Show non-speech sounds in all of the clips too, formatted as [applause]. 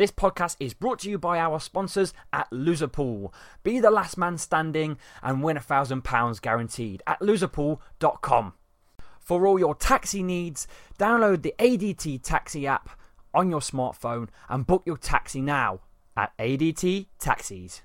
This podcast is brought to you by our sponsors at Loserpool. Be the last man standing and win a thousand pounds guaranteed at loserpool.com. For all your taxi needs, download the ADT Taxi app on your smartphone and book your taxi now at ADT Taxis.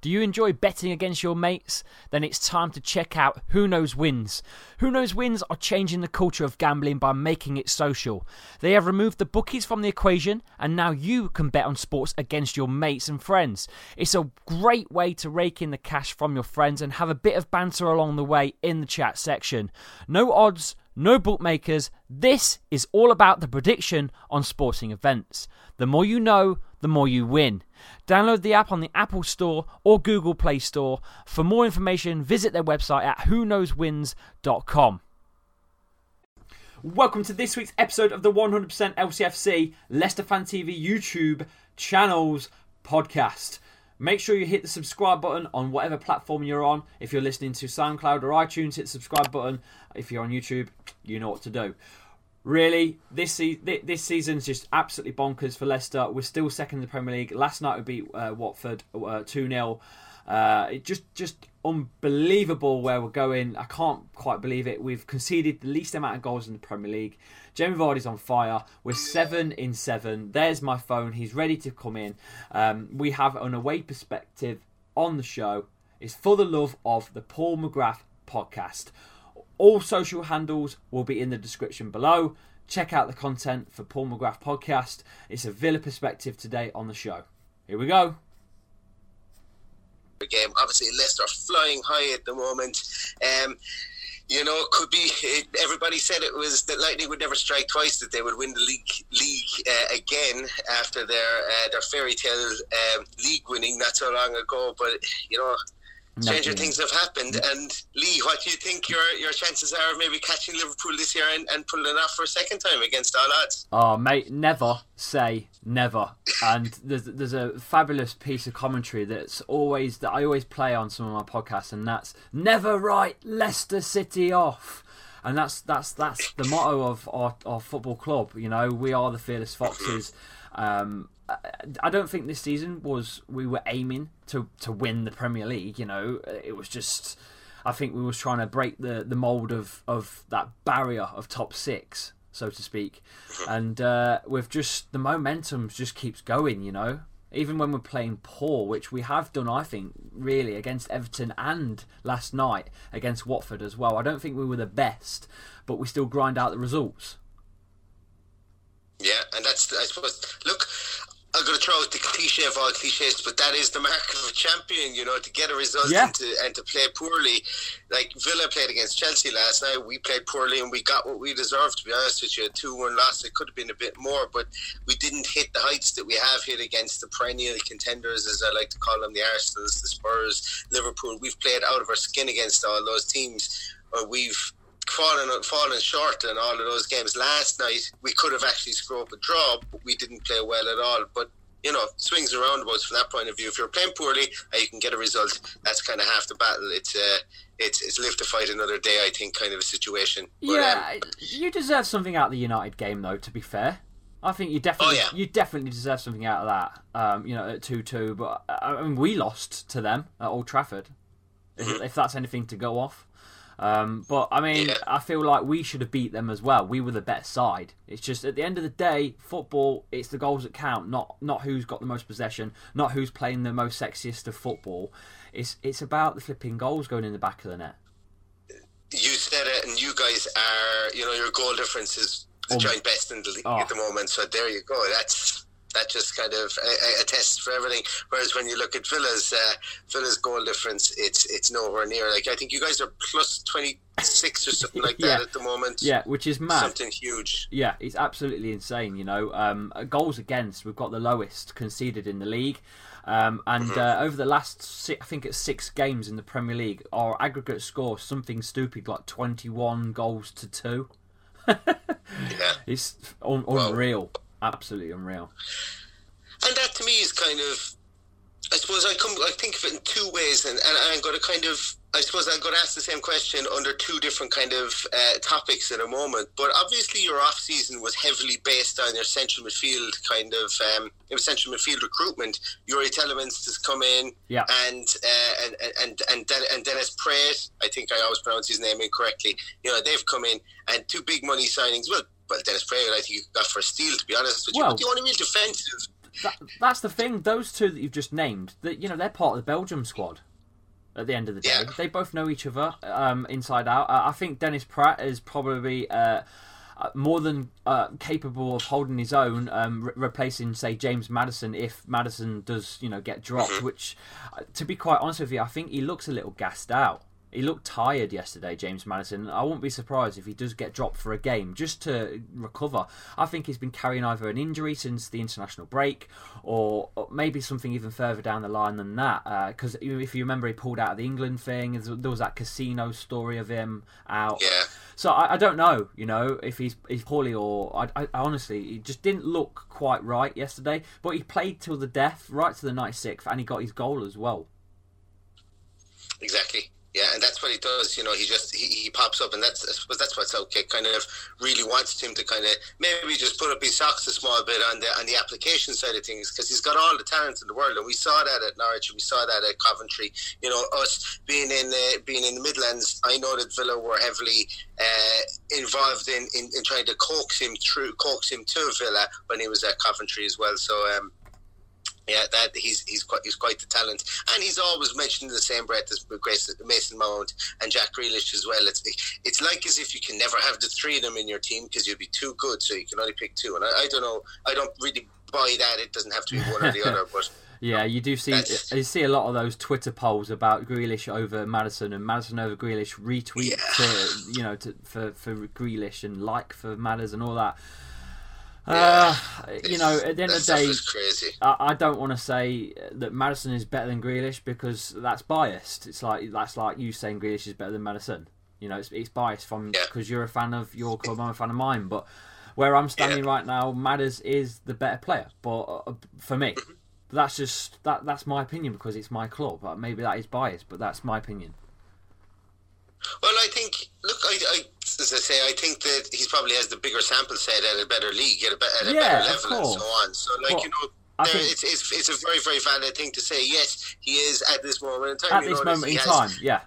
Do you enjoy betting against your mates? Then it's time to check out Who Knows Wins. Who Knows Wins are changing the culture of gambling by making it social. They have removed the bookies from the equation, and now you can bet on sports against your mates and friends. It's a great way to rake in the cash from your friends and have a bit of banter along the way in the chat section. No odds, no bookmakers. This is all about the prediction on sporting events. The more you know, the more you win. Download the app on the Apple Store or Google Play Store. For more information, visit their website at whoknowswins.com. Welcome to this week's episode of the 100% LCFC Leicester Fan TV YouTube channels podcast. Make sure you hit the subscribe button on whatever platform you're on. If you're listening to SoundCloud or iTunes, hit subscribe button. If you're on YouTube, you know what to do. Really, this se- this season's just absolutely bonkers for Leicester. We're still second in the Premier League. Last night we beat uh, Watford uh, two uh, 0 uh, it just just unbelievable where we're going. I can't quite believe it. We've conceded the least amount of goals in the Premier League. Jamie Vardy's on fire. We're seven in seven. There's my phone. He's ready to come in. Um, we have an away perspective on the show. It's for the love of the Paul McGrath podcast. All social handles will be in the description below. Check out the content for Paul McGrath podcast. It's a Villa perspective today on the show. Here we go game. Obviously, Leicester are flying high at the moment. Um, you know, it could be. It, everybody said it was that Lightning would never strike twice; that they would win the league league uh, again after their uh, their fairy tale um, league winning not so long ago. But you know, stranger things have happened. And Lee, what do you think your your chances are of maybe catching Liverpool this year and, and pulling it off for a second time against all odds? Oh, mate, never say never. and [laughs] there's there's a fabulous piece of commentary that's always that I always play on some of my podcasts, and that's never write Leicester City off. And that's that's that's the motto of our, our football club. You know, we are the fearless foxes. Um, I don't think this season was we were aiming to to win the Premier League. You know, it was just I think we was trying to break the the mold of of that barrier of top six, so to speak, [laughs] and uh, with just the momentum just keeps going. You know, even when we're playing poor, which we have done, I think, really against Everton and last night against Watford as well. I don't think we were the best, but we still grind out the results. Yeah, and that's I suppose. Look, I'm going to throw out the cliche of all cliches, but that is the mark of a champion, you know, to get a result yeah. and, to, and to play poorly. Like Villa played against Chelsea last night. We played poorly and we got what we deserved, to be honest with you. A 2 1 loss. It could have been a bit more, but we didn't hit the heights that we have hit against the perennial contenders, as I like to call them the Arsenals, the Spurs, Liverpool. We've played out of our skin against all those teams. Or we've fallen fallen short in all of those games. Last night we could have actually scored up a draw, but we didn't play well at all. But you know, swings and roundabouts from that point of view. If you're playing poorly and you can get a result, that's kind of half the battle. It's uh, it's it's live to fight another day. I think kind of a situation. But, yeah, um, you deserve something out of the United game, though. To be fair. I think you definitely oh, yeah. you definitely deserve something out of that. Um, you know, at two two, but I mean, we lost to them at Old Trafford. Mm-hmm. If that's anything to go off, um, but I mean, yeah. I feel like we should have beat them as well. We were the better side. It's just at the end of the day, football. It's the goals that count, not not who's got the most possession, not who's playing the most sexiest of football. It's it's about the flipping goals going in the back of the net. You said it, and you guys are. You know, your goal difference is the um, joint best in the league oh. at the moment. So there you go. That's that just kind of attests for everything. Whereas when you look at Villa's uh, Villa's goal difference, it's it's nowhere near. Like I think you guys are plus twenty six or something like yeah. that at the moment. Yeah, which is mad. Something huge. Yeah, it's absolutely insane. You know, um, goals against we've got the lowest conceded in the league. Um, and mm-hmm. uh, over the last, six, I think it's six games in the Premier League, our aggregate score something stupid like twenty-one goals to two. [laughs] yeah, it's un- unreal. Well, absolutely unreal. And that to me is kind of, I suppose I come, I think of it in two ways, and, and I'm going to kind of, I suppose I'm going to ask the same question under two different kind of uh, topics in a moment. But obviously, your off season was heavily based on your central midfield kind of, um, it was central midfield recruitment. Youri Tielemans has come in, yeah, and uh, and and and, and Dennis Praet, I think I always pronounce his name incorrectly. You know, they've come in, and two big money signings. Well, well, Dennis Praet, I think you got for a steal, to be honest with you. Well, but the only real defensive. That, that's the thing. Those two that you've just named, that you know, they're part of the Belgium squad. At the end of the day, yeah. they both know each other um, inside out. Uh, I think Dennis Praet is probably. Uh, uh, more than uh, capable of holding his own, um, re- replacing say James Maddison if Maddison does you know get dropped. Mm-hmm. Which, uh, to be quite honest with you, I think he looks a little gassed out. He looked tired yesterday, James Maddison. I won't be surprised if he does get dropped for a game just to recover. I think he's been carrying either an injury since the international break or, maybe something even further down the line than that. Because uh, if you remember, he pulled out of the England thing. There was that casino story of him out. Yeah. So I, I don't know, you know, if he's, he's poorly or I, I, honestly, he just didn't look quite right yesterday. But he played till the death, right to the 96th, and he got his goal as well. Exactly. Yeah, and that's what he does. You know, he just he, he pops up, and that's that's what Southgate kind of really wants him to kind of maybe just put up his socks a small bit on the on the application side of things because he's got all the talent in the world, and we saw that at Norwich, and we saw that at Coventry. You know, us being in uh, being in the Midlands, I know that Villa were heavily uh, involved in, in, in trying to coax him through, coax him to Villa when he was at Coventry as well. So. Um, yeah, that he's he's quite he's quite the talent, and he's always mentioned in the same breath as Mason Mount and Jack Grealish as well. It's it's like as if you can never have the three of them in your team because you'd be too good, so you can only pick two. And I, I don't know, I don't really buy that. It doesn't have to be one or the other, but. [laughs] Yeah, you do see you see a lot of those Twitter polls about Grealish over Maddison and Maddison over Grealish retweet yeah. to you know to, for for Grealish and like for Maddison and all that. Uh, you know, at the end of the day, I, I, don't want to say that Maddison is better than Grealish because that's biased. It's like that's like you saying Grealish is better than Maddison. You know, it's, it's biased from because yeah. you're a fan of your club, I'm a fan of mine. But where I'm standing yeah. right now, Madders is the better player. But uh, for me, mm-hmm. that's just that that's my opinion because it's my club. Maybe that is biased, but that's my opinion. Well, I think, look, I, I, as I say, I think that he probably has the bigger sample set at a better league, at a, at a yeah, better level, and so on. So, like, well, you know, there, think, it's, it's, it's, a very, very valid thing to say. Yes, he is at this moment in time. At this moment in has, time, yeah.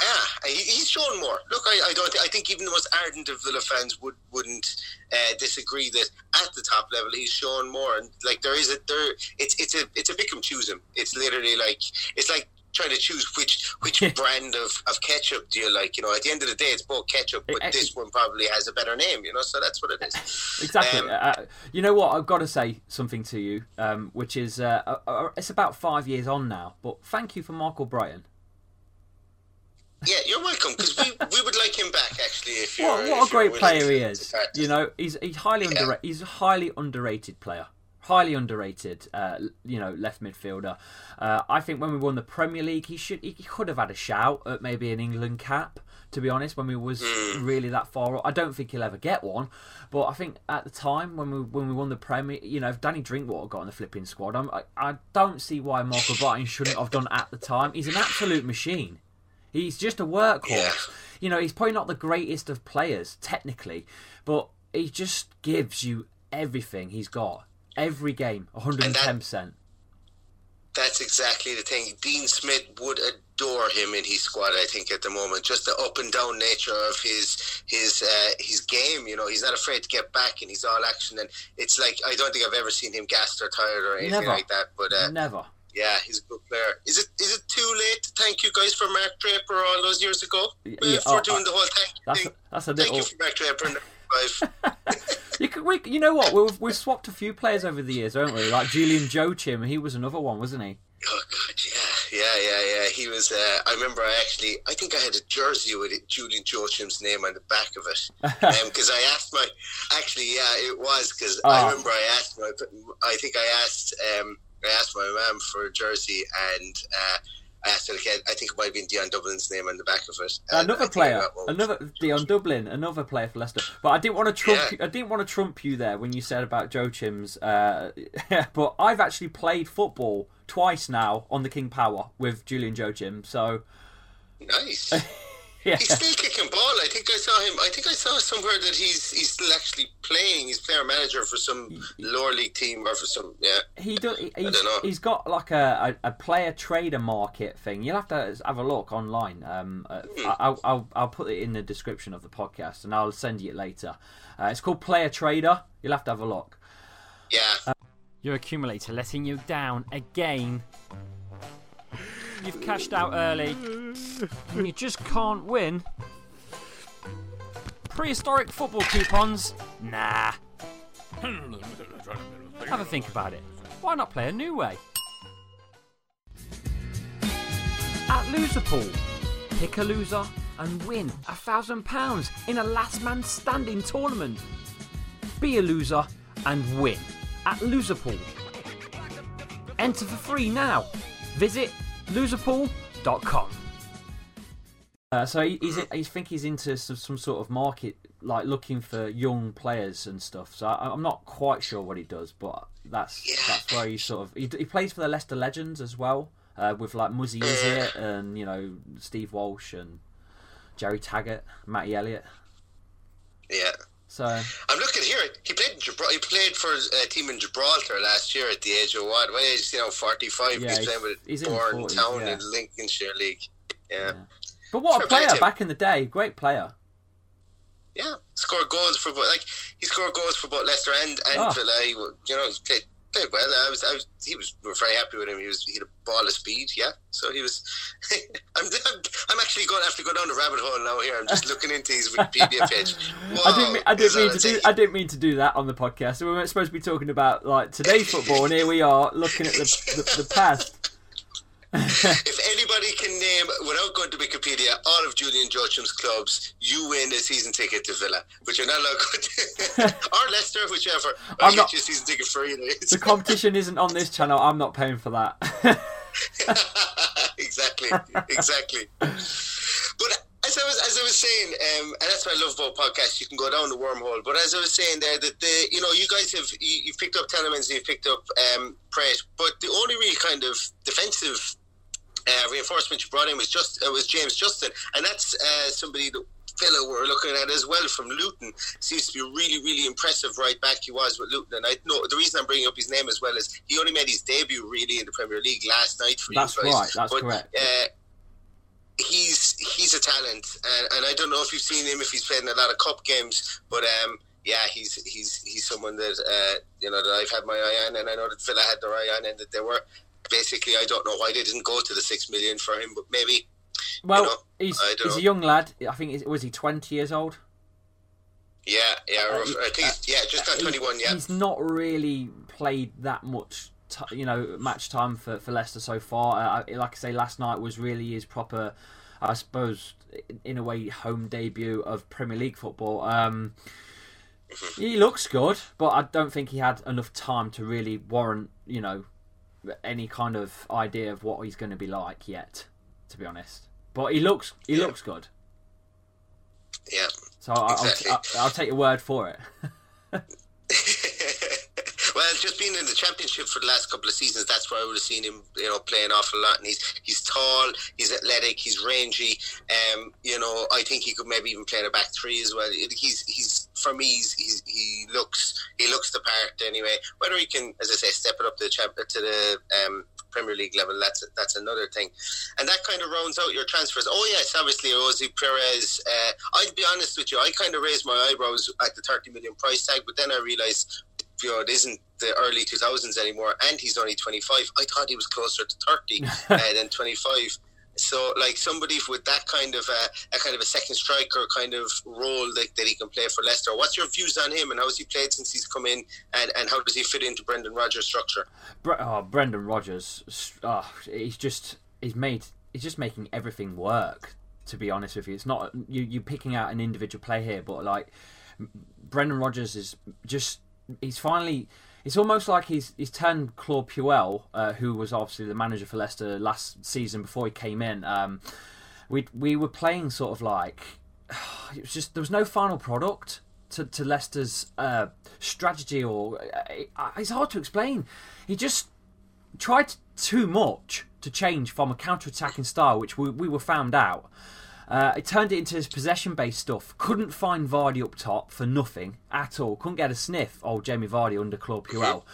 Yeah, he, he's shown more. Look, I, I don't. I think even the most ardent of Villa fans would wouldn't uh, disagree that at the top level he's shown more. And like there is a there, it's it's a it's a pick and choose him. It's literally like it's like trying to choose which which brand of, of ketchup do you like. You know, at the end of the day, it's both ketchup, but it, this one probably has a better name. You know, so that's what it is. [laughs] Exactly. Um, uh, you know what? I've got to say something to you, um, which is uh, uh, uh it's about five years on now. But thank you for Marc Albrighton. Yeah, you're welcome because we, we would like him back actually. If you're, what, what a great player he is! You know, he's he's highly yeah. underrated. He's a highly underrated player highly underrated. Uh, you know, left midfielder. Uh, I think when we won the Premier League, he should he could have had a shout at maybe an England cap. To be honest, when we was Hmm. really that far, I don't think he'll ever get one. But I think at the time when we when we won the Premier, you know, if Danny Drinkwater got on the flipping squad, I'm, I I don't see why Marc Albrighton shouldn't have done at the time. He's an absolute machine. He's just a workhorse. Yeah. You know, he's probably not the greatest of players technically, but he just gives you everything he's got. Every game, 110%. That's exactly the thing. Dean Smith would adore him in his squad. I think at the moment, just the up and down nature of his his uh, his game. You know, he's not afraid to get back, and he's all action. And it's like I don't think I've ever seen him gassed or tired or anything Never. like that. But uh, Never. yeah, he's a good player. Is it is it too late to thank you guys for Mark Draper all those years ago uh, yeah, for oh, doing uh, the whole thank That's thing? a, that's a Thank little. you for Mark Draper. [laughs] You, could, we, you know what? We've, we've swapped a few players over the years, haven't we? Like Julian Joachim, he was another one, wasn't he? Oh god, yeah, yeah, yeah, yeah. He was. Uh, I remember. I actually. I think I had a jersey with it, Julian Joachim's name on the back of it. [laughs] Because I asked my. Actually, yeah, it was because Oh. I remember I asked my. I think I asked. Um, I asked my mum for a jersey, and uh, I said. Again, I think it might have been Dion Dublin's name on the back of it. And another player, another Dion Dublin, another player for Leicester. But I didn't want to trump. Yeah. You, I didn't want to trump you there when you said about Joachim's. Uh, [laughs] but I've actually played football twice now on the King Power with Julian Joachim. So Nice. [laughs] yeah, He's still kicking ball. I think I saw him. I think I saw somewhere that he's he's still actually playing. He's player manager for some lower league team or for some yeah. he do, he- he's, don't know. he's got like a, a, player trader market thing. You'll have to have a look online. Um, uh, Hmm. I- I'll, I'll I'll put it in the description of the podcast, and I'll send you it later. Uh, it's called Player Trader. You'll have to have a look. Yeah. Your accumulator letting you down again. You've cashed out early, and you just can't win. Prehistoric football coupons? Nah. Have a think about it. Why not play a new way? At Loserpool, pick a loser and win a thousand pounds in a last man standing tournament. Be a loser and win at Loserpool. Enter for free now. Visit loserpool.com. Uh, so he, he's, I think he's into some, some sort of market, like looking for young players and stuff. So I, I'm not quite sure what he does, but that's that's where he sort of he, he plays for the Leicester Legends as well, uh, with like Muzzy Izzet and you know Steve Walsh and Gerry Taggart, Matty Elliott. Yeah. So I'm looking here. He played He played for a team in Gibraltar last year at the age of what? What age? You know, 45. Yeah, he's he's- playing with he's in Bourne 40s, Town yeah. in Lincolnshire League. Yeah. But what a player back in the day. Great player. Yeah. Scored goals for both. Like he scored goals for both Leicester and and Ah. Villa. He, you know, he played played well. I was, I was, he was. We were very happy with him. He was. He had a ball of speed. Yeah. So he was. [laughs] I'm, I'm, I'm actually going to have to go down the rabbit hole now. Here, I'm just [laughs] looking into his Wikipedia page. [laughs] I didn't. Mean, I didn't mean to do. that- I didn't mean to do that on the podcast. We weren't supposed to be talking about like today's football, and here we are looking at the the, the past. If anybody can name, without going to Wikipedia, all of Julian Joachim's clubs, you win a season ticket to Villa. But you're not allowed to [laughs] or Leicester, whichever. I'll I'm get not- you a season ticket for either. The competition isn't on this channel. I'm not paying for that. [laughs] exactly, exactly. But as I was as I was saying, um, and that's why I love about podcasts. You can go down the wormhole. But as I was saying there, that the you know you guys have you, you've picked up Tielemans and you've picked up um, Praet, but the only real kind of defensive uh, reinforcement you brought in was just uh, was James Justin, and that's uh, somebody that Villa were looking at as well from Luton. Seems to be really, really impressive right back he was with Luton. And I know the reason I'm bringing up his name as well is he only made his debut really in the Premier League last night for That's you guys. right, that's but, correct. Uh, he's he's a talent, and, and I don't know if you've seen him if he's played in a lot of cup games, but um, yeah, he's he's he's someone that uh, you know that I've had my eye on, and I know that Villa had their eye on, and that they were basically I don't know why they didn't go to the six million for him, but maybe Well, know, he's he's a young lad. I think was he 20 years old. yeah, yeah, Uh, think he's, yeah, just on He- twenty one, yeah. He's not really played that much, t- you know, match time for, for Leicester so far. Uh, like I say, last night was really his proper, I suppose, in a way, home debut of Premier League football. Um, He looks good, but I don't think he had enough time to really warrant, you know, any kind of idea of what he's going to be like yet. To be honest, but he looks he Yeah. looks good. Yeah. So I'll, Exactly. I'll, I'll take your word for it. [laughs] well, just being in the championship for the last couple of seasons, that's where I would have seen him, you know, playing awful lot. And he's he's tall, he's athletic, he's rangy. Um, you know, I think he could maybe even play in a back three as well. He's he's for me, he's, he's he looks he looks the part anyway. Whether he can, as I say, step it up to the champ to the um, Premier League level, that's that's another thing. And that kind of rounds out your transfers. Oh yes, obviously Ayoze Perez. Uh, I'd be honest with you, I kind of raised my eyebrows at the 30 million price tag, but then I realised you know, it isn't the early 2000s anymore, and he's only 25. I thought he was closer to 30 [laughs] uh, than 25. So, like somebody with that kind of uh, a kind of a second striker kind of role that, that he can play for Leicester. What's your views on him, and how has he played since he's come in, and, and how does he fit into Brendan Rodgers' structure? Bre- oh, Brendan Rodgers, oh, he's just he's made he's just making everything work. To be honest with you, it's not you you picking out an individual play here, but like Brendan Rodgers is just he's finally. It's almost like he's he's turned Claude Puel, uh, who was obviously the manager for Leicester last season before he came in. Um, we we were playing sort of like [sighs] it was just there was no final product to, to Leicester's uh, strategy, or uh, it's hard to explain. He just tried too much to change from a counter-attacking style, which we, we were found out. Uh, it turned it into his possession-based stuff. Couldn't find Vardy up top for nothing at all. Couldn't get a sniff. Old Jamie Vardy under Claude Puel. [laughs]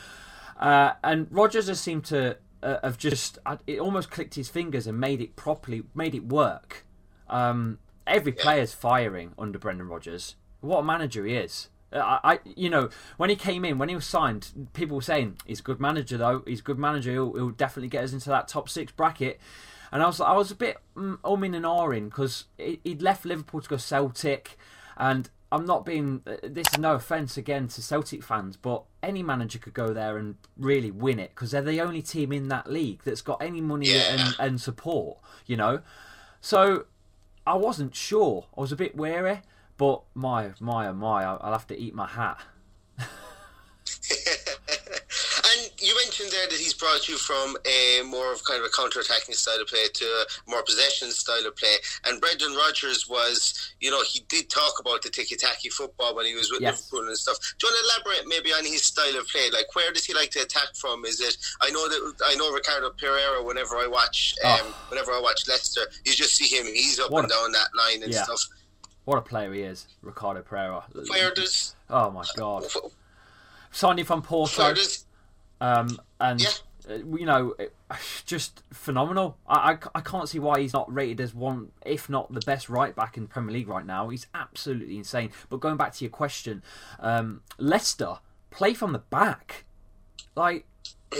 Uh, and Rodgers has seemed to uh, have just uh, it almost clicked his fingers and made it properly, made it work. Um, every player's firing under Brendan Rodgers. What a manager he is. Uh, I, I, you know, when he came in, when he was signed, people were saying he's a good manager though. He's a good manager. He'll, he'll definitely get us into that top six bracket. And I was, I was a bit mm, umming and ahhing because he'd left Liverpool to go Celtic, and I'm not being. uh, This is no offence again to Celtic fans, but any manager could go there and really win it because they're the only team in that league that's got any money Yeah. and, and support. You know, so I wasn't sure. I was a bit wary, but my my oh my, I'll have to eat my hat. [laughs] [laughs] there that he's brought you from a more of kind of a counter-attacking style of play to a more possession style of play. And Brendan Rodgers was, you know, he did talk about the tiki-taki football when he was with Yes. Liverpool and stuff. Do you want to elaborate maybe on his style of play? Like, where does he like to attack from? Is it? I know that I know Ricardo Pereira. Whenever I watch, um, Oh. whenever I watch Leicester, you just see him. He's up What and a- down that line and Yeah. stuff. What a player he is, Ricardo Pereira. Where does? Oh my god! Him from Porto. Um, and Yeah. uh, you know, [sighs] just phenomenal. I, I, I can't see why he's not rated as one, if not the best right back in the Premier League right now. He's absolutely insane. But going back to your question, um, Leicester play from the back, like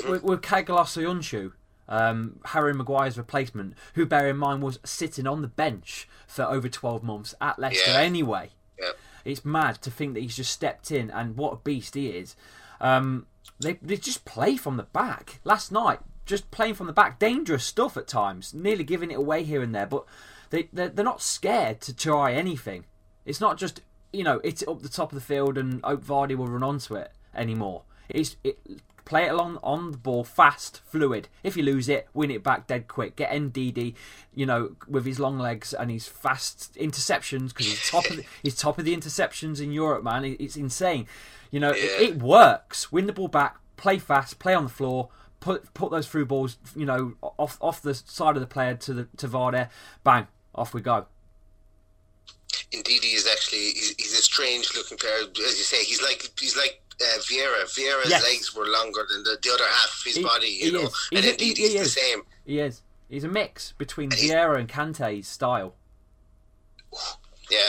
with, with Çağlar um, Harry Maguire's replacement, who bear in mind was sitting on the bench for over twelve months at Leicester Yeah. anyway. Yeah. It's mad to think that he's just stepped in, and what a beast he is. Um, they they just play from the back. Last night, just playing from the back, dangerous stuff at times, nearly giving it away here and there. But they they're, they're not scared to try anything. It's not just you know it's up the top of the field and Oak Vardy will run onto it anymore. It's it, play it along on the ball, fast, fluid. If you lose it, win it back dead quick. Get Ndidi, you know, with his long legs and his fast interceptions because he's top of the, he's top of the interceptions in Europe, man. It's insane. You know, it, Yeah. it works. Win the ball back, play fast, play on the floor. Put put those through balls, you know, off off the side of the player to the to Vardy. Bang, off we go. Indeed, he is actually he's, he's a strange looking player. As you say, he's like he's like uh, Vieira. Vieira's Yes. legs were longer than the, the other half of his He- body, you know. is. And He's indeed, he- he's he the is. same. He is. He's a mix between And Vieira and Kante's style. Yeah.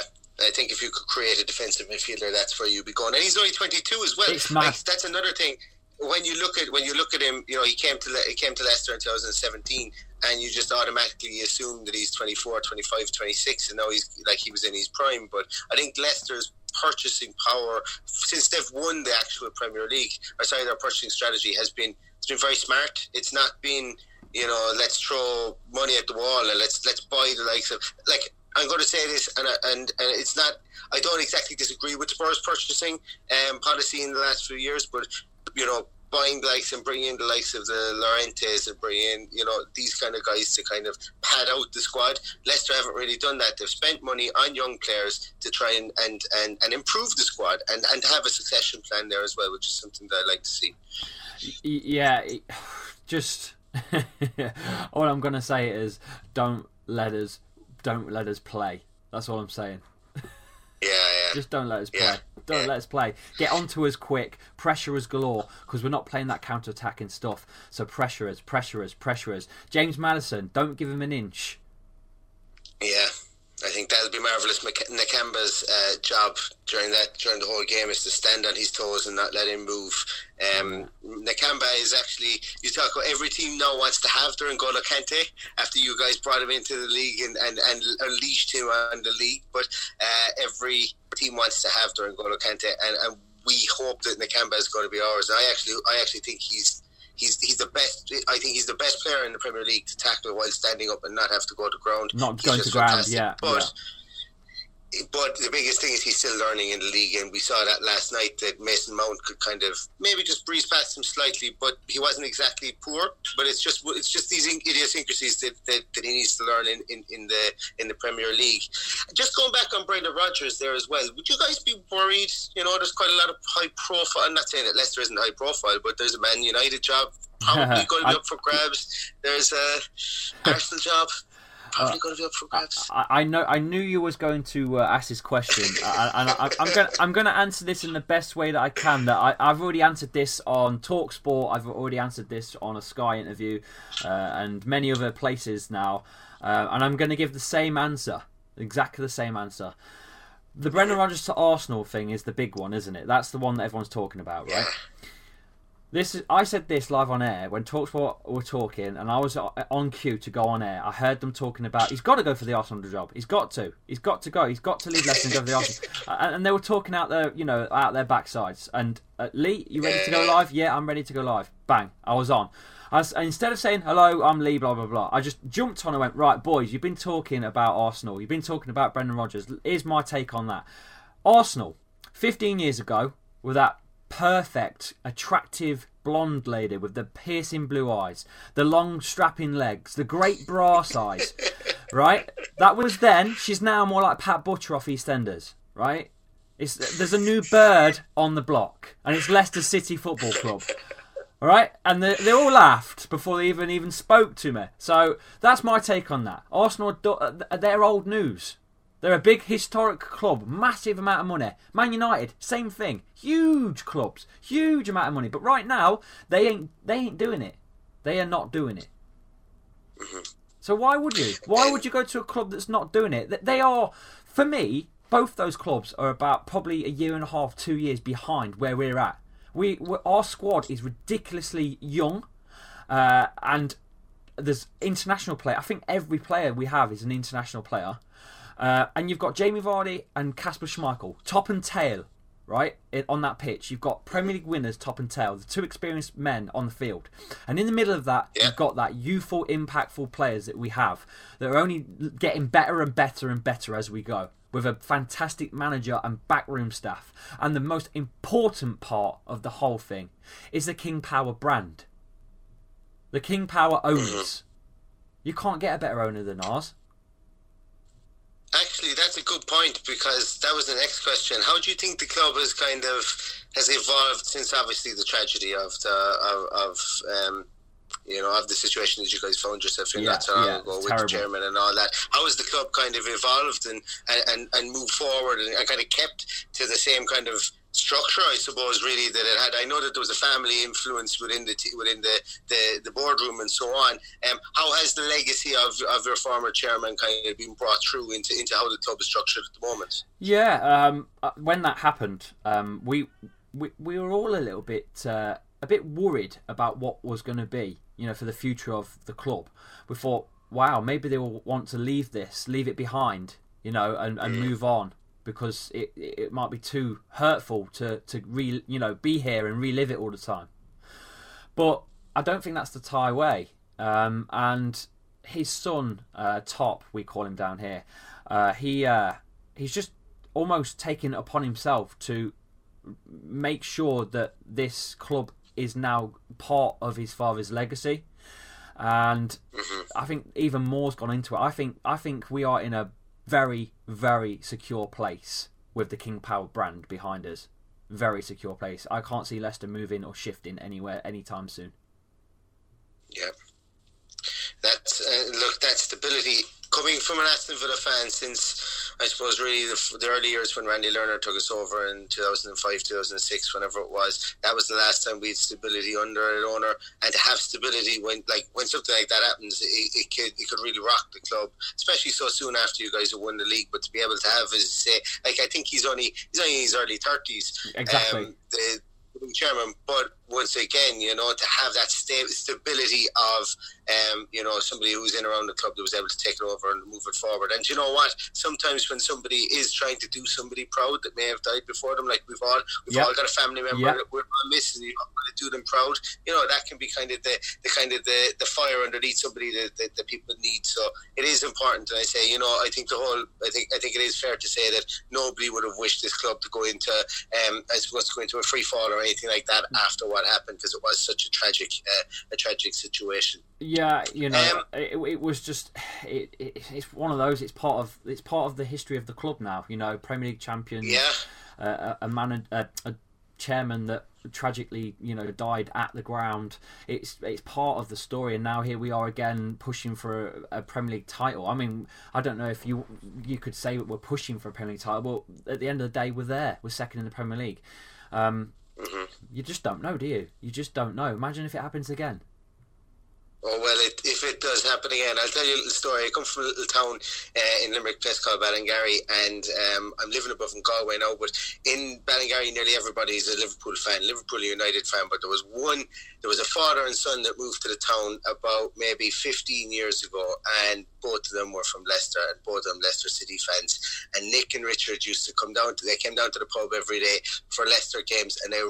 I think if you could create a defensive midfielder, that's where you'd be going. And he's only 22 as well. Like, that's another thing. When you look at when you look at him, you know he came to Le- he came to Leicester in 2017, and you just automatically assume that he's 24, 25, 26, and now he's like he was in his prime. But I think Leicester's purchasing power since they've won the actual Premier League, or sorry, their purchasing strategy has been it's been very smart. It's not been you know let's throw money at the wall and let's let's buy the likes of like I'm going to say this, and and and it's not. I don't exactly disagree with Spurs purchasing um, policy in the last few years, but you know, buying likes and bringing in the likes of the Llorentes and bringing in, you know, these kind of guys to kind of pad out the squad. Leicester haven't really done that. They've spent money on young players to try and, and, and, and improve the squad and, and have a succession plan there as well, which is something that I like to see. Yeah, [sighs] just [laughs] all I'm going to say is don't let us don't let us play. That's all I'm saying. Yeah, yeah. [laughs] Just don't let us play. Yeah, Don't yeah. let us play. Get onto us quick. Pressure us galore because we're not playing that counter attacking stuff. So pressure us, pressure us, pressure us. James Maddison, don't give him an inch. Yeah, I think that'll be marvelous. Nakamba's uh, job during that during the whole game is to stand on his toes and not let him move. Um, Nakamba is actually you talk about every team now wants to have their N'Golo Kante after you guys brought him into the league and, and, and unleashed him on the league. But uh, every team wants to have their N'Golo Kante, and, and we hope that Nakamba is going to be ours. I actually I actually think he's. He's, he's the best. I think he's the best player in the Premier League to tackle while standing up and not have to go to ground. Not He's going to ground, yeah, But but the biggest thing is he's still learning in the league, and we saw that last night that Mason Mount could kind of maybe just breeze past him slightly, but he wasn't exactly poor. But it's just it's just these idiosyncrasies that, that, that he needs to learn in, in, in the in the Premier League. Just going back on Brendan Rodgers there as well. Would you guys be worried? You know, there's quite a lot of high profile. I'm not saying that Leicester isn't high profile, but there's a Man United job probably [laughs] going to be up for grabs. There's a Arsenal job probably going to be up for grabs. I, I know. I knew you was going to uh, ask this question, uh, and I, I'm going. I'm going to answer this in the best way that I can. That I, I've already answered this on Talksport. I've already answered this on a Sky interview, uh, and many other places now. Uh, and I'm going to give the same answer, exactly the same answer. The Brendan Rodgers to Arsenal thing is the big one, isn't it? That's the one that everyone's talking about, right? This is, I said this live on air when Talksport were talking, and I was on cue to go on air. I heard them talking about he's got to go for the Arsenal job. He's got to. He's got to go. He's got to leave Leicester and go for the Arsenal. and, and they were talking out their, you know, out their backsides. And uh, Lee, you ready to go live? Yeah, I'm ready to go live. Bang, I was on. Instead of saying hello, I'm Lee, blah blah blah, I just jumped on and went right, boys. You've been talking about Arsenal. You've been talking about Brendan Rodgers. Here's my take on that. Arsenal, 15 years ago, with that perfect, attractive blonde lady with the piercing blue eyes, the long strapping legs, the great brass eyes, [laughs] right? That was then. She's now more like Pat Butcher off EastEnders, right? It's, there's a new bird on the block, and it's Leicester City Football Club. All right, and they, they all laughed before they even even spoke to me. So that's my take on that. Arsenal, do- uh, they're old news. They're a big historic club, massive amount of money. Man United, same thing, huge clubs, huge amount of money. But right now, they ain't they ain't doing it. They are not doing it. So why would you? Why would you go to a club that's not doing it? They are, for me, both those clubs are about probably a year and a half, two years behind where we're at. We our squad is ridiculously young, uh, and there's international play. I think every player we have is an international player. Uh, and you've got Jamie Vardy and Kasper Schmeichel, top and tail, right? It, on that pitch, you've got Premier League winners, top and tail, the two experienced men on the field. And in the middle of that, Yeah. you've got that youthful, impactful players that we have that are only getting better and better and better as we go. With a fantastic manager and backroom staff. And the most important part of the whole thing is the King Power brand. The King Power owners. [clears throat] You can't get a better owner than ours. Actually, that's a good point because that was the next question. How do you think the club has kind of has evolved since obviously the tragedy of the of, of um, you know of the situation that you guys found yourself in Yeah, not so long yeah, ago with terrible. the chairman and all that? How has the club kind of evolved and and, and, and moved forward and, and kind of kept to the same kind of structure, I suppose, really that it had. I know that there was a family influence within the within the, the, the boardroom and so on. Um, how has the legacy of, of your former chairman kind of been brought through into into how the club is structured at the moment? Yeah, um, uh, when that happened, um, we, we we were all a little bit uh, a bit worried about what was going to be, you know, for the future of the club. We thought, wow, maybe they will want to leave this, leave it behind, you know, and, and move on because it it might be too hurtful to to re you know be here and relive it all the time. But I don't think that's the Thai way. Um, and his son, uh, Top, we call him down here, Uh, he uh, he's just almost taken it upon himself to make sure that this club is now part of his father's legacy. And I think even more's gone into it. I think I think we are in a very very secure place with the King Power brand behind us. Very secure place. I can't see Leicester moving or shifting anywhere anytime soon. Yeah. That's uh, look that stability coming from an Aston Villa fan since I suppose really the, the early years when Randy Lerner took us over in 2005 2006 whenever it was that was the last time we had stability under an owner. And to have stability when like when something like that happens it, it could it could really rock the club especially so soon after you guys have won the league. But to be able to have as say like I think he's only he's only in his early 30s Exactly. um, the, the chairman. But once again you know to have that sta- stability of um, you know, somebody who's in around the club that was able to take it over and move it forward. And you know what? Sometimes when somebody is trying to do somebody proud that may have died before them, like we've all we've Yep. all got a family member Yep. that we're missing, you know, to do them proud. You know, that can be kind of the, the kind of the, the fire underneath somebody that, that, that people need. So it is important. And I say, you know, I think the whole, I think, I think it is fair to say that nobody would have wished this club to go into, um, I suppose, to a free fall or anything like that after what happened because it was such a tragic, uh, a tragic situation. Yeah, you know, Um, it, it was just it, it, it's one of those. It's part of it's part of the history of the club now. You know, Premier League champions. Yeah. uh, a, a man, a, a chairman that tragically, you know, died at the ground. It's it's part of the story, and now here we are again pushing for a, a Premier League title. I mean, I don't know if you you could say we're pushing for a Premier League title. Well, at the end of the day, we're there. We're second in the Premier League. Um, You just don't know, do you? You just don't know. Imagine if it happens again. Oh well, it, if it does happen again, I'll tell you a little story. I come from a little town uh, in Limerick, place called Ballingarry, and um, I'm living above in Galway now. But in Ballingarry, nearly everybody is a Liverpool fan, Liverpool United fan. But there was one, there was a father and son that moved to the town about maybe 15 years ago, and both of them were from Leicester, and both of them Leicester City fans. And Nick and Richard used to come down to, they came down to the pub every day for Leicester games, and they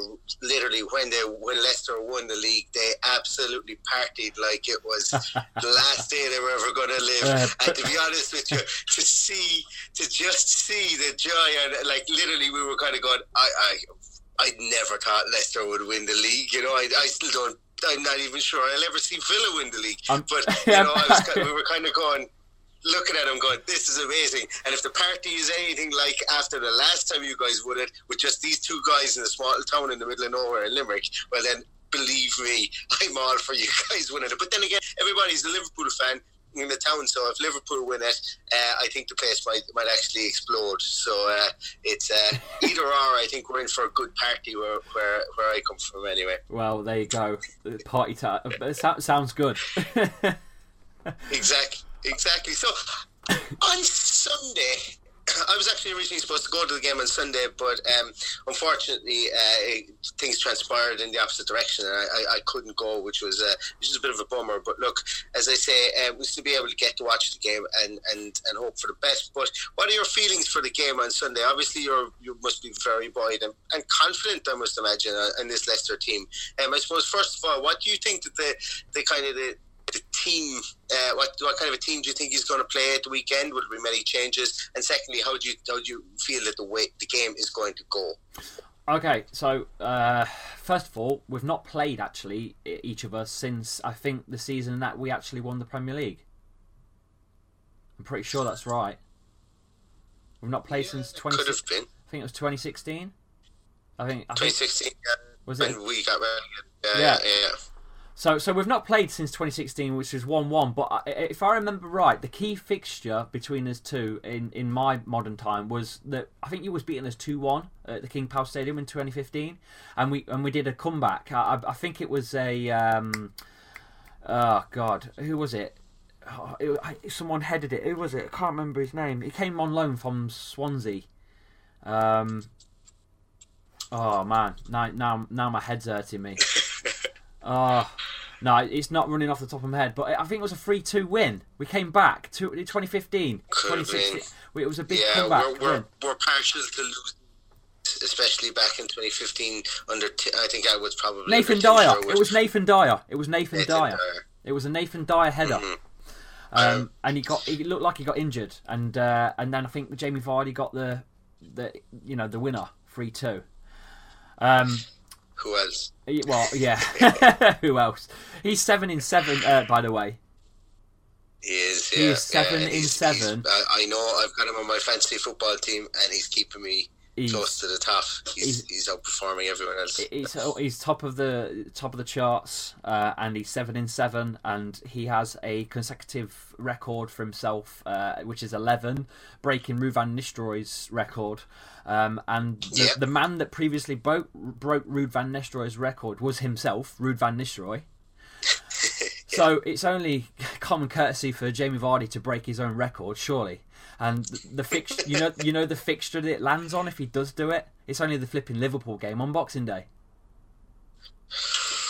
literally when they when Leicester won the league, they absolutely partied like it was [laughs] the last day they were ever going to live. And to be honest with you, to see, to just see the joy, and like literally, we were kind of going, I, I, I never thought Leicester would win the league. You know, I, I still don't. I'm not even sure I'll ever see Villa win the league. Um, but [laughs] you know, I was, [laughs] we were kind of going looking at him going, this is amazing. And if the party is anything like after the last time you guys won it, with just these two guys in a small town in the middle of nowhere in Limerick, well then, believe me, [laughs] I'm all for you guys winning it. But then again, everybody's a Liverpool fan in the town, so if Liverpool win it, uh, I think the place might might actually explode. So uh, it's uh, either or. I think we're in for a good party where where, where I come from anyway. Well, there you go. Party time. sounds good. [laughs] Exactly, exactly. So on Sunday, I was actually originally supposed to go to the game on Sunday, but um, unfortunately, uh, things transpired in the opposite direction, and I, I, I couldn't go, which was uh, which is a bit of a bummer. But look, as I say, uh, we still be able to get to watch the game and, and, and hope for the best. But what are your feelings for the game on Sunday? Obviously, you're you must be very buoyed and, and confident. I must imagine uh, in this Leicester team. Um, I suppose first of all, what do you think that the the kind of the the team, uh, what what kind of a team do you think he's going to play at the weekend? Will there be many changes? And secondly, how do you how do you feel that the way the game is going to go? Okay, so uh, first of all, we've not played actually each of us since I think the season that we actually won the Premier League. I'm pretty sure that's right. We've not played since Could 20. have been I think it was 2016. I think. I think 2016. was when it? we got relegated. Yeah. yeah, yeah. So, so we've not played since 2016, which was 1-1. But if I remember right, the key fixture between us two in, in my modern time was that I think you was beating us 2-1 at the King Power Stadium in 2015, and we and we did a comeback. I, I think it was a um, oh god, who was it? Oh, it, I, someone headed it. Who was it? I can't remember his name. He came on loan from Swansea. Um, oh man, now now now my head's hurting me. Oh, no, it's not running off the top of my head, but I think it was a 3 2 win. We came back to 2015, Could have 2016. It was a big Yeah, comeback. we're, we're, we're partial to lose, especially back in 2015 under. T- I think I was probably Nathan Dyer. It was Nathan Dyer. It was Nathan, Nathan Dyer. Dyer. It was a Nathan Dyer header. Um, and he got he looked like he got injured, and uh, and then I think Jamie Vardy got the the you know the winner three two. Um, Who else? well, yeah. [laughs] [laughs] Who else? He's seven in seven. Uh, by the way, He is. He yeah, is seven yeah, in he's- seven. he's- I know. I've got him on my fantasy football team, and he's keeping me He's- close to the top. He's, he's- he's, outperforming everyone else. he's he's top of the top of the charts, uh, and he's seven in seven, and he has a consecutive record for himself, uh, which is eleven, breaking Ruud van Nistelrooy's record. Um, and the, Yeah. the man that previously broke broke Ruud van Nistelrooy's record was himself, Ruud van Nistelrooy. [laughs] So it's only [laughs] common courtesy for Jamie Vardy to break his own record, surely. And the, fixture, you know, you know the fixture that it lands on if he does do it. It's only the flipping Liverpool game on Boxing Day.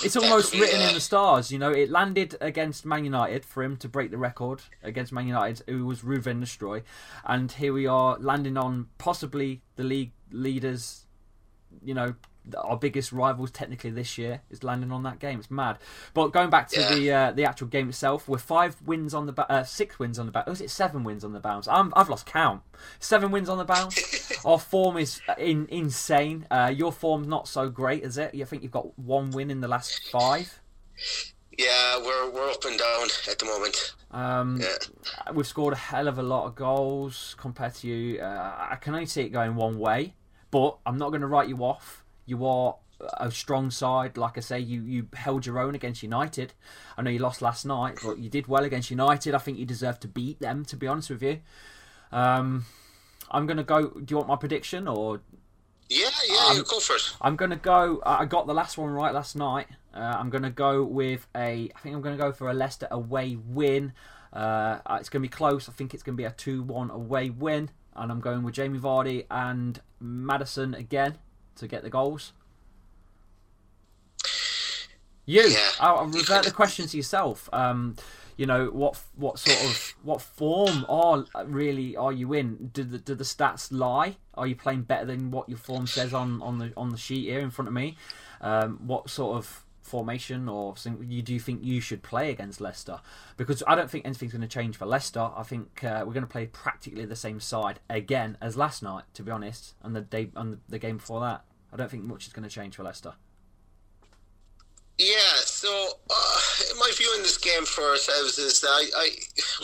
It's almost Yeah. written in the stars, you know. It landed against Man United for him to break the record against Man United, who was Ruud van Nistelrooy, and here we are landing on possibly the league leaders. You know, our biggest rivals technically this year is landing on that game. It's mad. But going back to Yeah. the uh, the actual game itself, we're five wins on the ba- uh, six wins on the bounce. Was it seven wins on the bounce? I'm, I've lost count. Seven wins on the bounce. [laughs] Our form is in, insane. Uh, your form's not so great, is it? You think you've got one win in the last five? Yeah, we're we're up and down at the moment. Um, Yeah. We've scored a hell of a lot of goals compared to you. Uh, I can only see it going one way, but I'm not going to write you off. You are a strong side. Like I say, you, you held your own against United. I know you lost last night, but you did well against United. I think you deserve to beat them, to be honest with you. Um, I'm going to go. Do you want my prediction or Yeah, yeah, you go for it. I'm gonna go. I got the last one right last night. Uh, I'm gonna go with a. I think I'm gonna go for a Leicester away win. Uh, it's gonna be close. I think it's gonna be a two-one away win, and I'm going with Jamie Vardy and Maddison again to get the goals. You. Yeah. I'll, I'll revert the question to yourself. Um, you know what? What sort of what form are really are you in? Do the do the stats lie? Are you playing better than what your form says on, on the on the sheet here in front of me? Um, what sort of formation or you do you think you should play against Leicester? Because I don't think anything's going to change for Leicester. I think uh, we're going to play practically the same side again as last night, to be honest, and the day and the, the game before that. I don't think much is going to change for Leicester. Yeah, so uh, my view in this game for ourselves is that I, I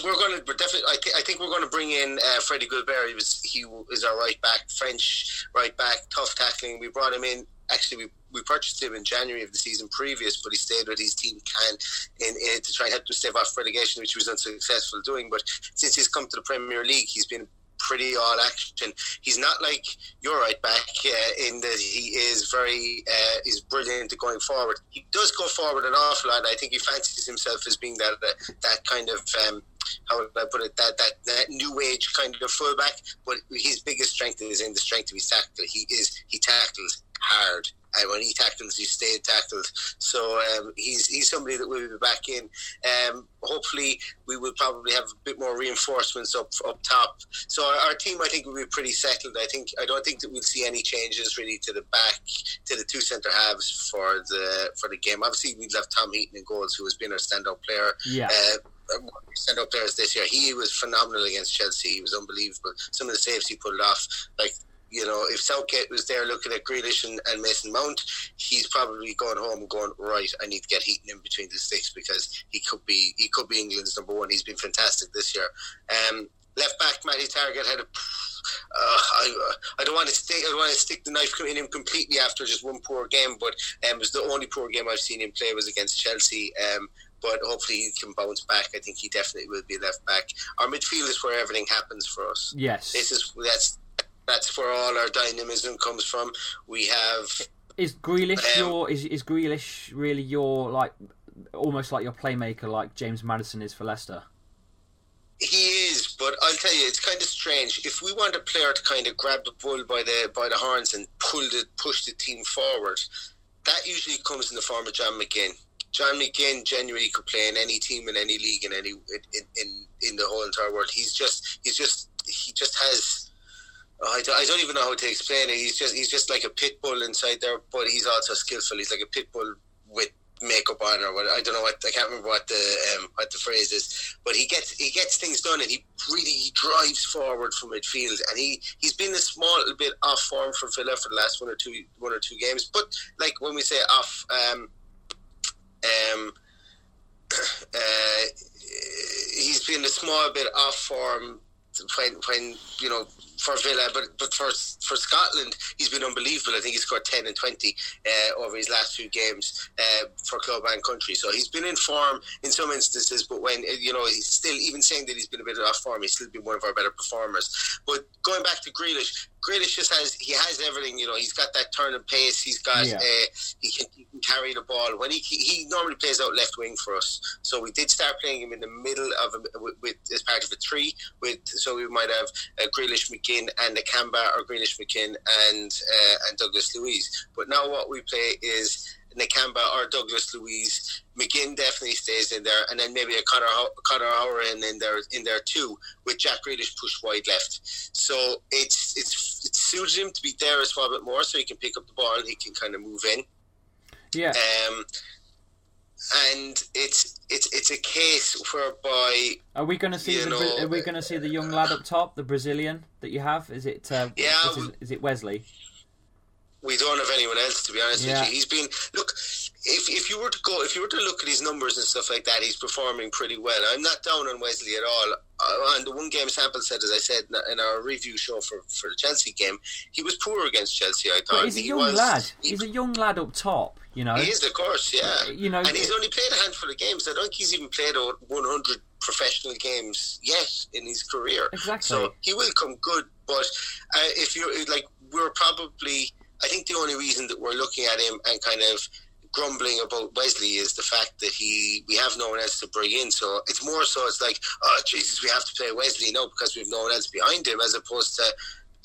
we're going to definitely I, th- I think we're going to bring in uh, Freddie Guilbert. He was he is our right back, French right back, tough tackling. We brought him in. Actually, we, we purchased him in January of the season previous, but he stayed with his team Caen in, in to try and help them stave off relegation, which he was unsuccessful doing. But since he's come to the Premier League, he's been pretty all action. He's not like your right back uh, in that he is very uh, is brilliant at going forward. He does go forward an awful lot. I think he fancies himself as being that that, that kind of um, how would I put it that, that that new age kind of fullback. But his biggest strength is in the strength of his tackle. He is he tackles hard. And when he tackles, you stay tackled. So um, he's he's somebody that we'll be back in. Um, hopefully, we will probably have a bit more reinforcements up up top. So our, our team, I think, will be pretty settled. I think I don't think that we'll see any changes really to the back to the two centre halves for the for the game. Obviously, we'd have Tom Heaton in goals, who has been our standout player. Yeah. Uh, standout players this year. He was phenomenal against Chelsea. He was unbelievable. Some of the saves he pulled off, like you know, if Southgate was there looking at Grealish and, and Mason Mount, he's probably going home and going right. I need to get Heaton in between the sticks because he could be he could be England's number one. He's been fantastic this year. Um, left back Matty Targett had a. Uh, I, I don't want to stick. I don't want to stick the knife in him completely after just one poor game, but um, it was the only poor game I've seen him play was against Chelsea. Um, but hopefully he can bounce back. I think he definitely will be left back. Our midfield is where everything happens for us. Yes. This is that's that's where all our dynamism comes from. We have Is Grealish Um, your is is Grealish really your like almost like your playmaker like James Maddison is for Leicester? he is, but I'll tell you, it's kind of strange. If we want a player to kind of grab the bull by the by the horns and pull the push the team forward, that usually comes in the form of John McGinn. John McGinn genuinely could play in any team in any league in any in in, in the whole entire world. He's just he's just he just has. I I don't even know how to explain it. He's just he's just like a pit bull inside there, but he's also skillful. He's like a pit bull with makeup on or what I don't know what I can't remember what the um, what the phrase is but he gets he gets things done and he really he drives forward from midfield and he he's been a small bit off form for Villa for the last one or two one or two games but like when we say off um um [clears throat] uh, he's been a small bit off form when when you know for Villa, but but for for Scotland, he's been unbelievable. I think he scored ten and twenty uh, over his last few games uh, for club and country. So he's been in form in some instances, but when you know he's still even saying that he's been a bit off form, he's still been one of our better performers. But going back to Grealish, Grealish just has he has everything. You know, he's got that turn and pace. He's got yeah. uh, he, can, he, can, carry the ball. When he he normally plays out left wing for us, so we did start playing him in the middle of a, with, with as part of a three. With so we might have uh, Grealish, McGinn, and Nakamba, or Grealish, McGinn, and uh, and Douglas Luiz. But now what we play is Nakamba or Douglas Luiz. McGinn definitely stays in there, and then maybe a Conor Conor Hourihane in there in there too, with Jack Grealish pushed wide left. So it's it's it's suited him to be there as well a bit more, so he can pick up the ball and he can kind of move in. Yeah. Um, and it's it's it's a case whereby are we going to see the know, are we going to see the young lad up top, the Brazilian that you have? Is it uh, yeah? Is, is it Wesley? we don't have anyone else to be honest yeah. with you. He's been look if if you were to go if you were to look at his numbers and stuff like that, he's performing pretty well. I'm not down on Wesley at all. Uh, and the one game sample set, as I said in our review show for, for the Chelsea game, he was poor against Chelsea. I thought but he's a young was, lad. He, he's a young lad up top. You know, he is, of course, yeah. You know, and he's only played a handful of games. I don't think he's even played 100 professional games yet in his career. Exactly. So he will come good. But uh, if you're like, we're probably I think the only reason that we're looking at him and kind of grumbling about Wesley is the fact that he we have no one else to bring in. So it's more so it's like, oh Jesus, we have to play Wesley now because we have no one else behind him, as opposed to.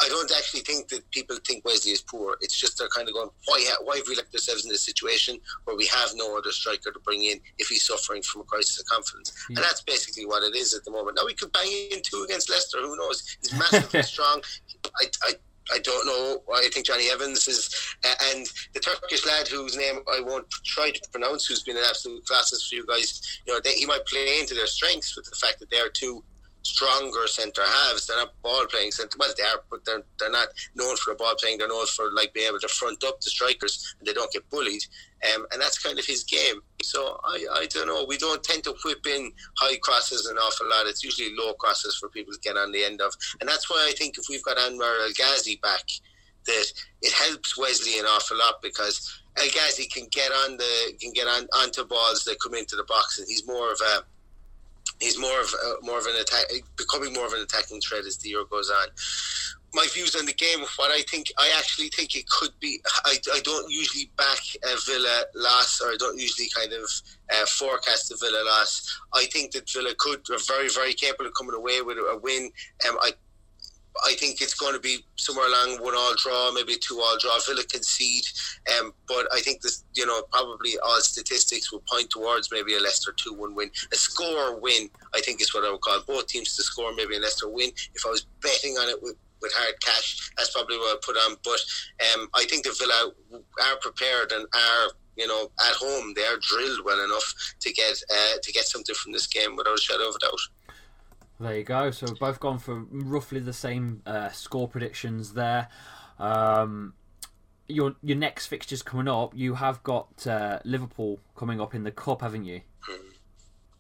I don't actually think that people think Wesley is poor. It's just they're kind of going, why, why have we left ourselves in this situation where we have no other striker to bring in if he's suffering from a crisis of confidence? Yeah. And that's basically what it is at the moment. Now we could bang in two against Leicester. Who knows? He's massively [laughs] strong. I, I I don't know. I think Jonny Evans is, uh, and the Turkish lad whose name I won't try to pronounce, who's been an absolute classes for you guys. You know, they, he might play into their strengths with the fact that they are two stronger centre halves. They're not ball playing centre. Well, they are, but they're they're not known for ball playing. They're known for like being able to front up the strikers and they don't get bullied. Um, and that's kind of his game. So I, I don't know. We don't tend to whip in high crosses an awful lot. It's usually low crosses for people to get on the end of. And that's why I think if we've got Anwar El Ghazi back, that it helps Wesley an awful lot because El Ghazi can get on the can get on onto balls that come into the box, and he's more of a he's more of a, more of an attack, becoming more of an attacking threat as the year goes on. My views on the game, of what I think, I actually think it could be. I, I don't usually back a Villa loss, or I don't usually kind of uh, forecast a Villa loss. I think that Villa could are very, very capable of coming away with a win. Um, I I think it's going to be somewhere along one all draw, maybe two all draw. Villa concede, um, but I think this, you know, probably all statistics will point towards maybe a Leicester two one win, a score win. I think is what I would call both teams to score, maybe a Leicester win. If I was betting on it with, with hard cash, that's probably what I put on. But um, I think the Villa are prepared and are you know, at home they are drilled well enough to get uh, to get something from this game without a shadow of a doubt. There you go. So we've both gone for roughly the same uh, score predictions there. Um, your your next fixtures coming up, you have got uh, Liverpool coming up in the cup, haven't you?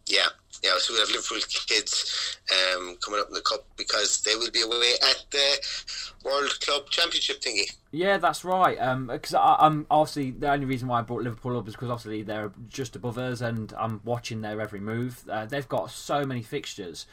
Yeah, yeah. So we have Liverpool kids um, coming up in the cup because they will be away at the World Club Championship thingy. Yeah, that's right. Because um, I'm obviously the only reason why I brought Liverpool up is because obviously they're just above us, and I'm watching their every move. Uh, they've got so many fixtures.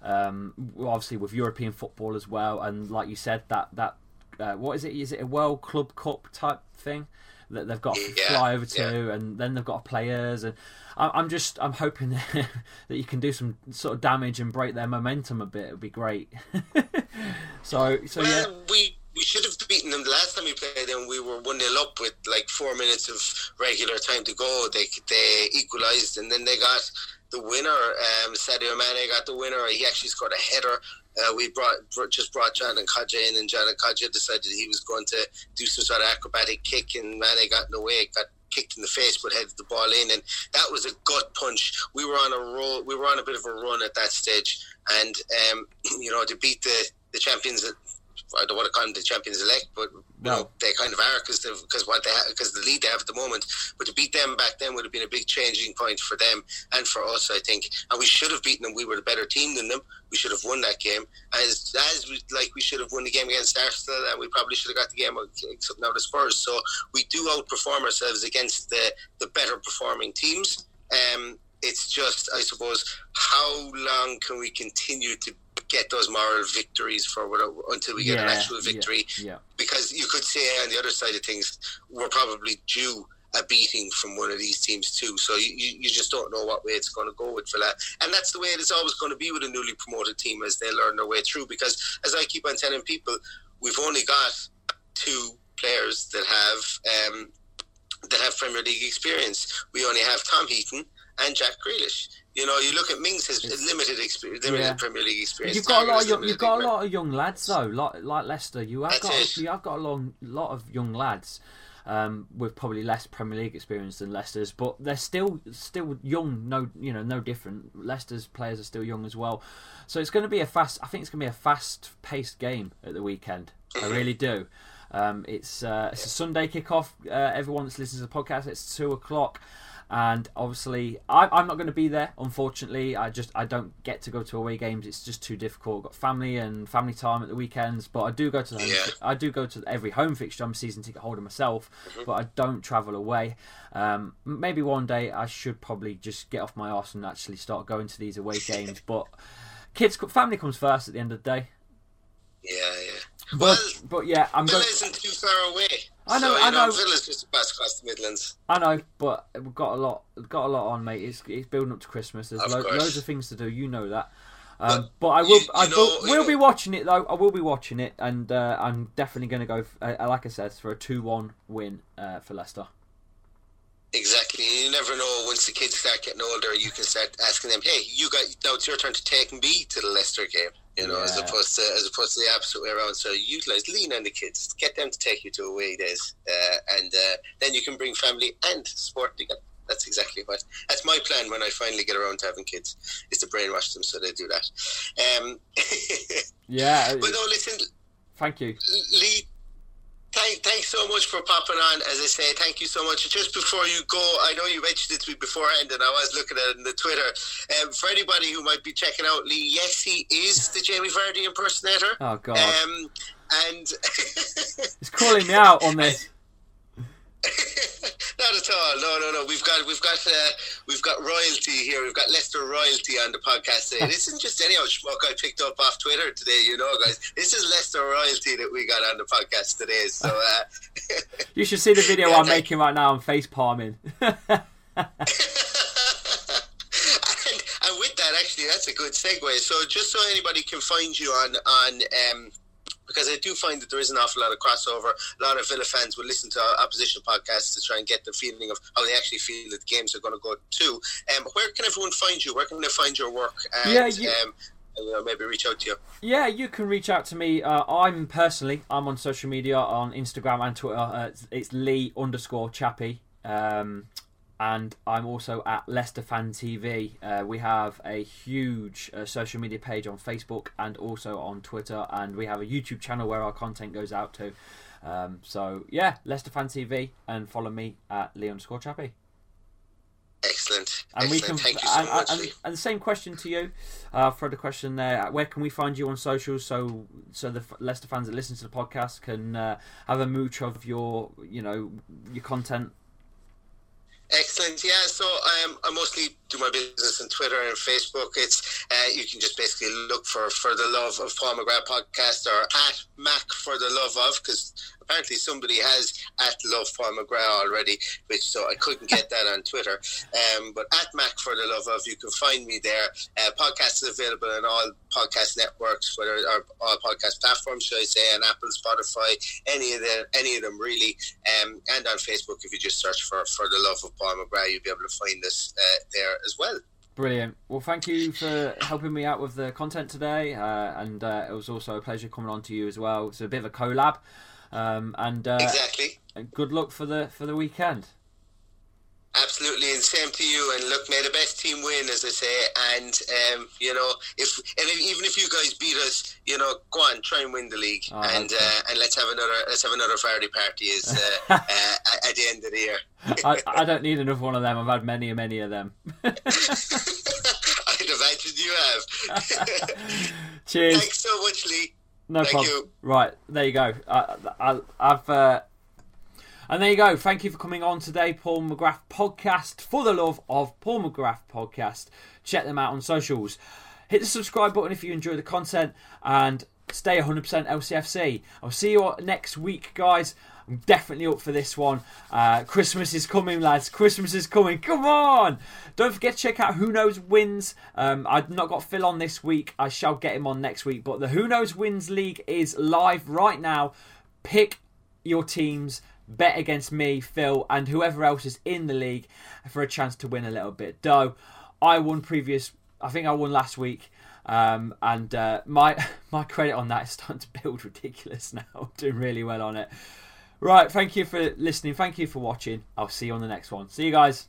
Um, obviously with European football as well, and like you said, that that uh, what is it? Is it a World Club Cup type thing that they've got to yeah, fly over to, yeah. and then they've got players, and I'm just I'm hoping [laughs] that you can do some sort of damage and break their momentum a bit. It would be great. [laughs] so so well, yeah, we we should have beaten them the last time we played them. We were one 0 up with like four minutes of regular time to go. They they equalised, and then they got the winner. Um, Sadio Mane got the winner. He actually scored a header. Uh, we brought just brought Jonathan Kodjia in, and Jonathan Kodjia decided he was going to do some sort of acrobatic kick, and Mane got in the way. Got kicked in the face but headed the ball in, and that was a gut punch. We were on a roll. We were on a bit of a run at that stage, and um, [clears throat] you know to beat the the champions I don't want to call them the champions elect, but No. know, they kind of are because because what they because the lead they have at the moment. But to beat them back then would have been a big changing point for them and for us, I think. And we should have beaten them. We were the better team than them. We should have won that game. As as we, like we should have won the game against Arsenal, and we probably should have got the game against now the Spurs. So we do outperform ourselves against the the better performing teams. Um, it's just, I suppose, how long can we continue to get those moral victories for until we get an actual victory? Yeah. yeah. Because you could say on the other side of things, we're probably due a beating from one of these teams too. So you, you just don't know what way it's going to go with Villa. And that's the way it is always going to be with a newly promoted team as they learn their way through. Because as I keep on telling people, we've only got two players that have um, that have Premier League experience. We only have Tom Heaton and Jack Grealish. You know, you look at Mings has limited experience, limited Yeah. Premier League experience. You've got a lot of young, you've got a lot of young lads though, like like Leicester. You have That's got it. you have got a long lot of young lads um, with probably less Premier League experience than Leicester's, but they're still still young. No, you know, no different. Leicester's players are still young as well, so it's going to be a fast. I think it's going to be a fast paced game at the weekend. I really do. Um, it's uh, it's a Sunday kickoff. Uh, everyone that's listening to the podcast, it's two o'clock, and obviously I, I'm not going to be there. Unfortunately, I just I don't get to go to away games. It's just too difficult. Got family and family time at the weekends, but I do go to the home, Yeah. I do go to every home fixture. I'm a season ticket holder myself, but I don't travel away. Um, maybe one day I should probably just get off my arse and actually start going to these away games. But kids, family comes first at the end of the day. Yeah, yeah. But Well, but yeah, I'm going. isn't too far away. I know, So, I know. Villa's just across the Midlands. I know, but we've got a lot, we've got a lot on, mate. It's, it's building up to Christmas. There's Of lo- loads of things to do. You know that. Um, But but I will, you- I you will, know- will be watching it though. I will be watching it, and uh, I'm definitely going to go, uh, like I said, for a two-one win uh, for Leicester. Exactly. And you never know. Once the kids start getting older, you can start asking them, "Hey, you got now it's your turn to take me to the Leicester game." You know, as opposed to as opposed to the opposite way around. So utilize, lean on the kids, get them to take you to away days, uh, and uh, then you can bring family and sport together. That's exactly what. That's my plan when I finally get around to having kids, is to brainwash them so they do that. Um, [laughs] Yeah, but no, listen, thank you. Lee, thank, thanks so much for popping on. As I say, thank you so much. Just before you go, I know you mentioned it to me beforehand, and I was looking at it on the Twitter. Um, for anybody who might be checking out Lee, yes, he is the Jamie Vardy impersonator. Oh God, Um, and [laughs] he's calling me out on this. Not at all. No, no, no. We've got we've got uh, we've got royalty here. We've got Leicester royalty on the podcast today. This isn't just any old schmuck I picked up off Twitter today. You know, guys. This is Leicester royalty that we got on the podcast today. So. Uh, [laughs] You should see the video Yeah, I'm thank- making right now. I'm face palming. [laughs] and, and with that, actually, that's a good segue. So, just so anybody can find you on on. Um, because I do find that there is an awful lot of crossover. A lot of Villa fans will listen to opposition podcasts to try and get the feeling of how they actually feel that games are going to go too. Um, where can everyone find you? Where can they find your work? And, Yeah, you- um, and, you know, maybe reach out to you. Yeah, you can reach out to me. Uh, I'm personally, I'm on social media on Instagram and Twitter. Uh, it's, it's Lee underscore Chappie. Um, and I'm also at Leicester Fan TV. Uh, we have a huge uh, social media page on Facebook and also on Twitter, and we have a YouTube channel where our content goes out to. Um, so yeah, Leicester Fan TV, and follow me at Leon underscore Chappie. Excellent. And Excellent. we can, Thank you so and, much. and, and the same question to you, uh, for the question there. Where can we find you on socials so so the Leicester fans that listen to the podcast can uh, have a mooch of your you know your content? Excellent. Yeah. So um, I mostly do my business on Twitter and Facebook. It's uh, you can just basically look for for the love of Paul McGrath podcast or at Mac for the love of because apparently somebody has at love Paul McGrath already, which so I couldn't get that on Twitter. Um, but at Mac for the love of, you can find me there. Uh, podcast is available on all podcast networks, whether or all podcast platforms, should I say, on Apple, Spotify, any of them, any of them really, um, and on Facebook. If you just search for for the love of Paul McGrath, you'll be able to find us uh, there as well. Brilliant. Well, thank you for helping me out with the content today, uh, and uh, it was also a pleasure coming on to you as well. It's a bit of a collab, um, and uh, Exactly. good luck for the for the weekend. Same to you. And look, may the best team win, as I say. And um, you know, if and even if you guys beat us, you know, go on, try and win the league, oh, and uh, and let's have another let's have another Friday party uh, [laughs] uh, at the end of the year. I, I don't need another one of them. I've had many, many of them. [laughs] [laughs] I'd imagine you have. Cheers. Thanks so much, Lee. No Thank problem. you. Right, there you go. I, I, I've. And there you go. Thank you for coming on today, Paul McGrath podcast. For the love of Paul McGrath podcast, check them out on socials. Hit the subscribe button if you enjoy the content, and stay 100% LCFC. I'll see you next week, guys. I'm definitely up for this one. Uh, Christmas is coming, lads. Christmas is coming. Come on! Don't forget to check out Who Knows Wins. Um, I've not got Phil on this week. I shall get him on next week. But the Who Knows Wins League is live right now. Pick your teams. Bet against me, Phil, and whoever else is in the league for a chance to win a little bit. Though I won previous, I think I won last week. Um, and uh, my [laughs] my credit on that is starting to build ridiculous [laughs] now. I'm doing really well on it. Right, thank you for listening. Thank you for watching. I'll see you on the next one. See you guys.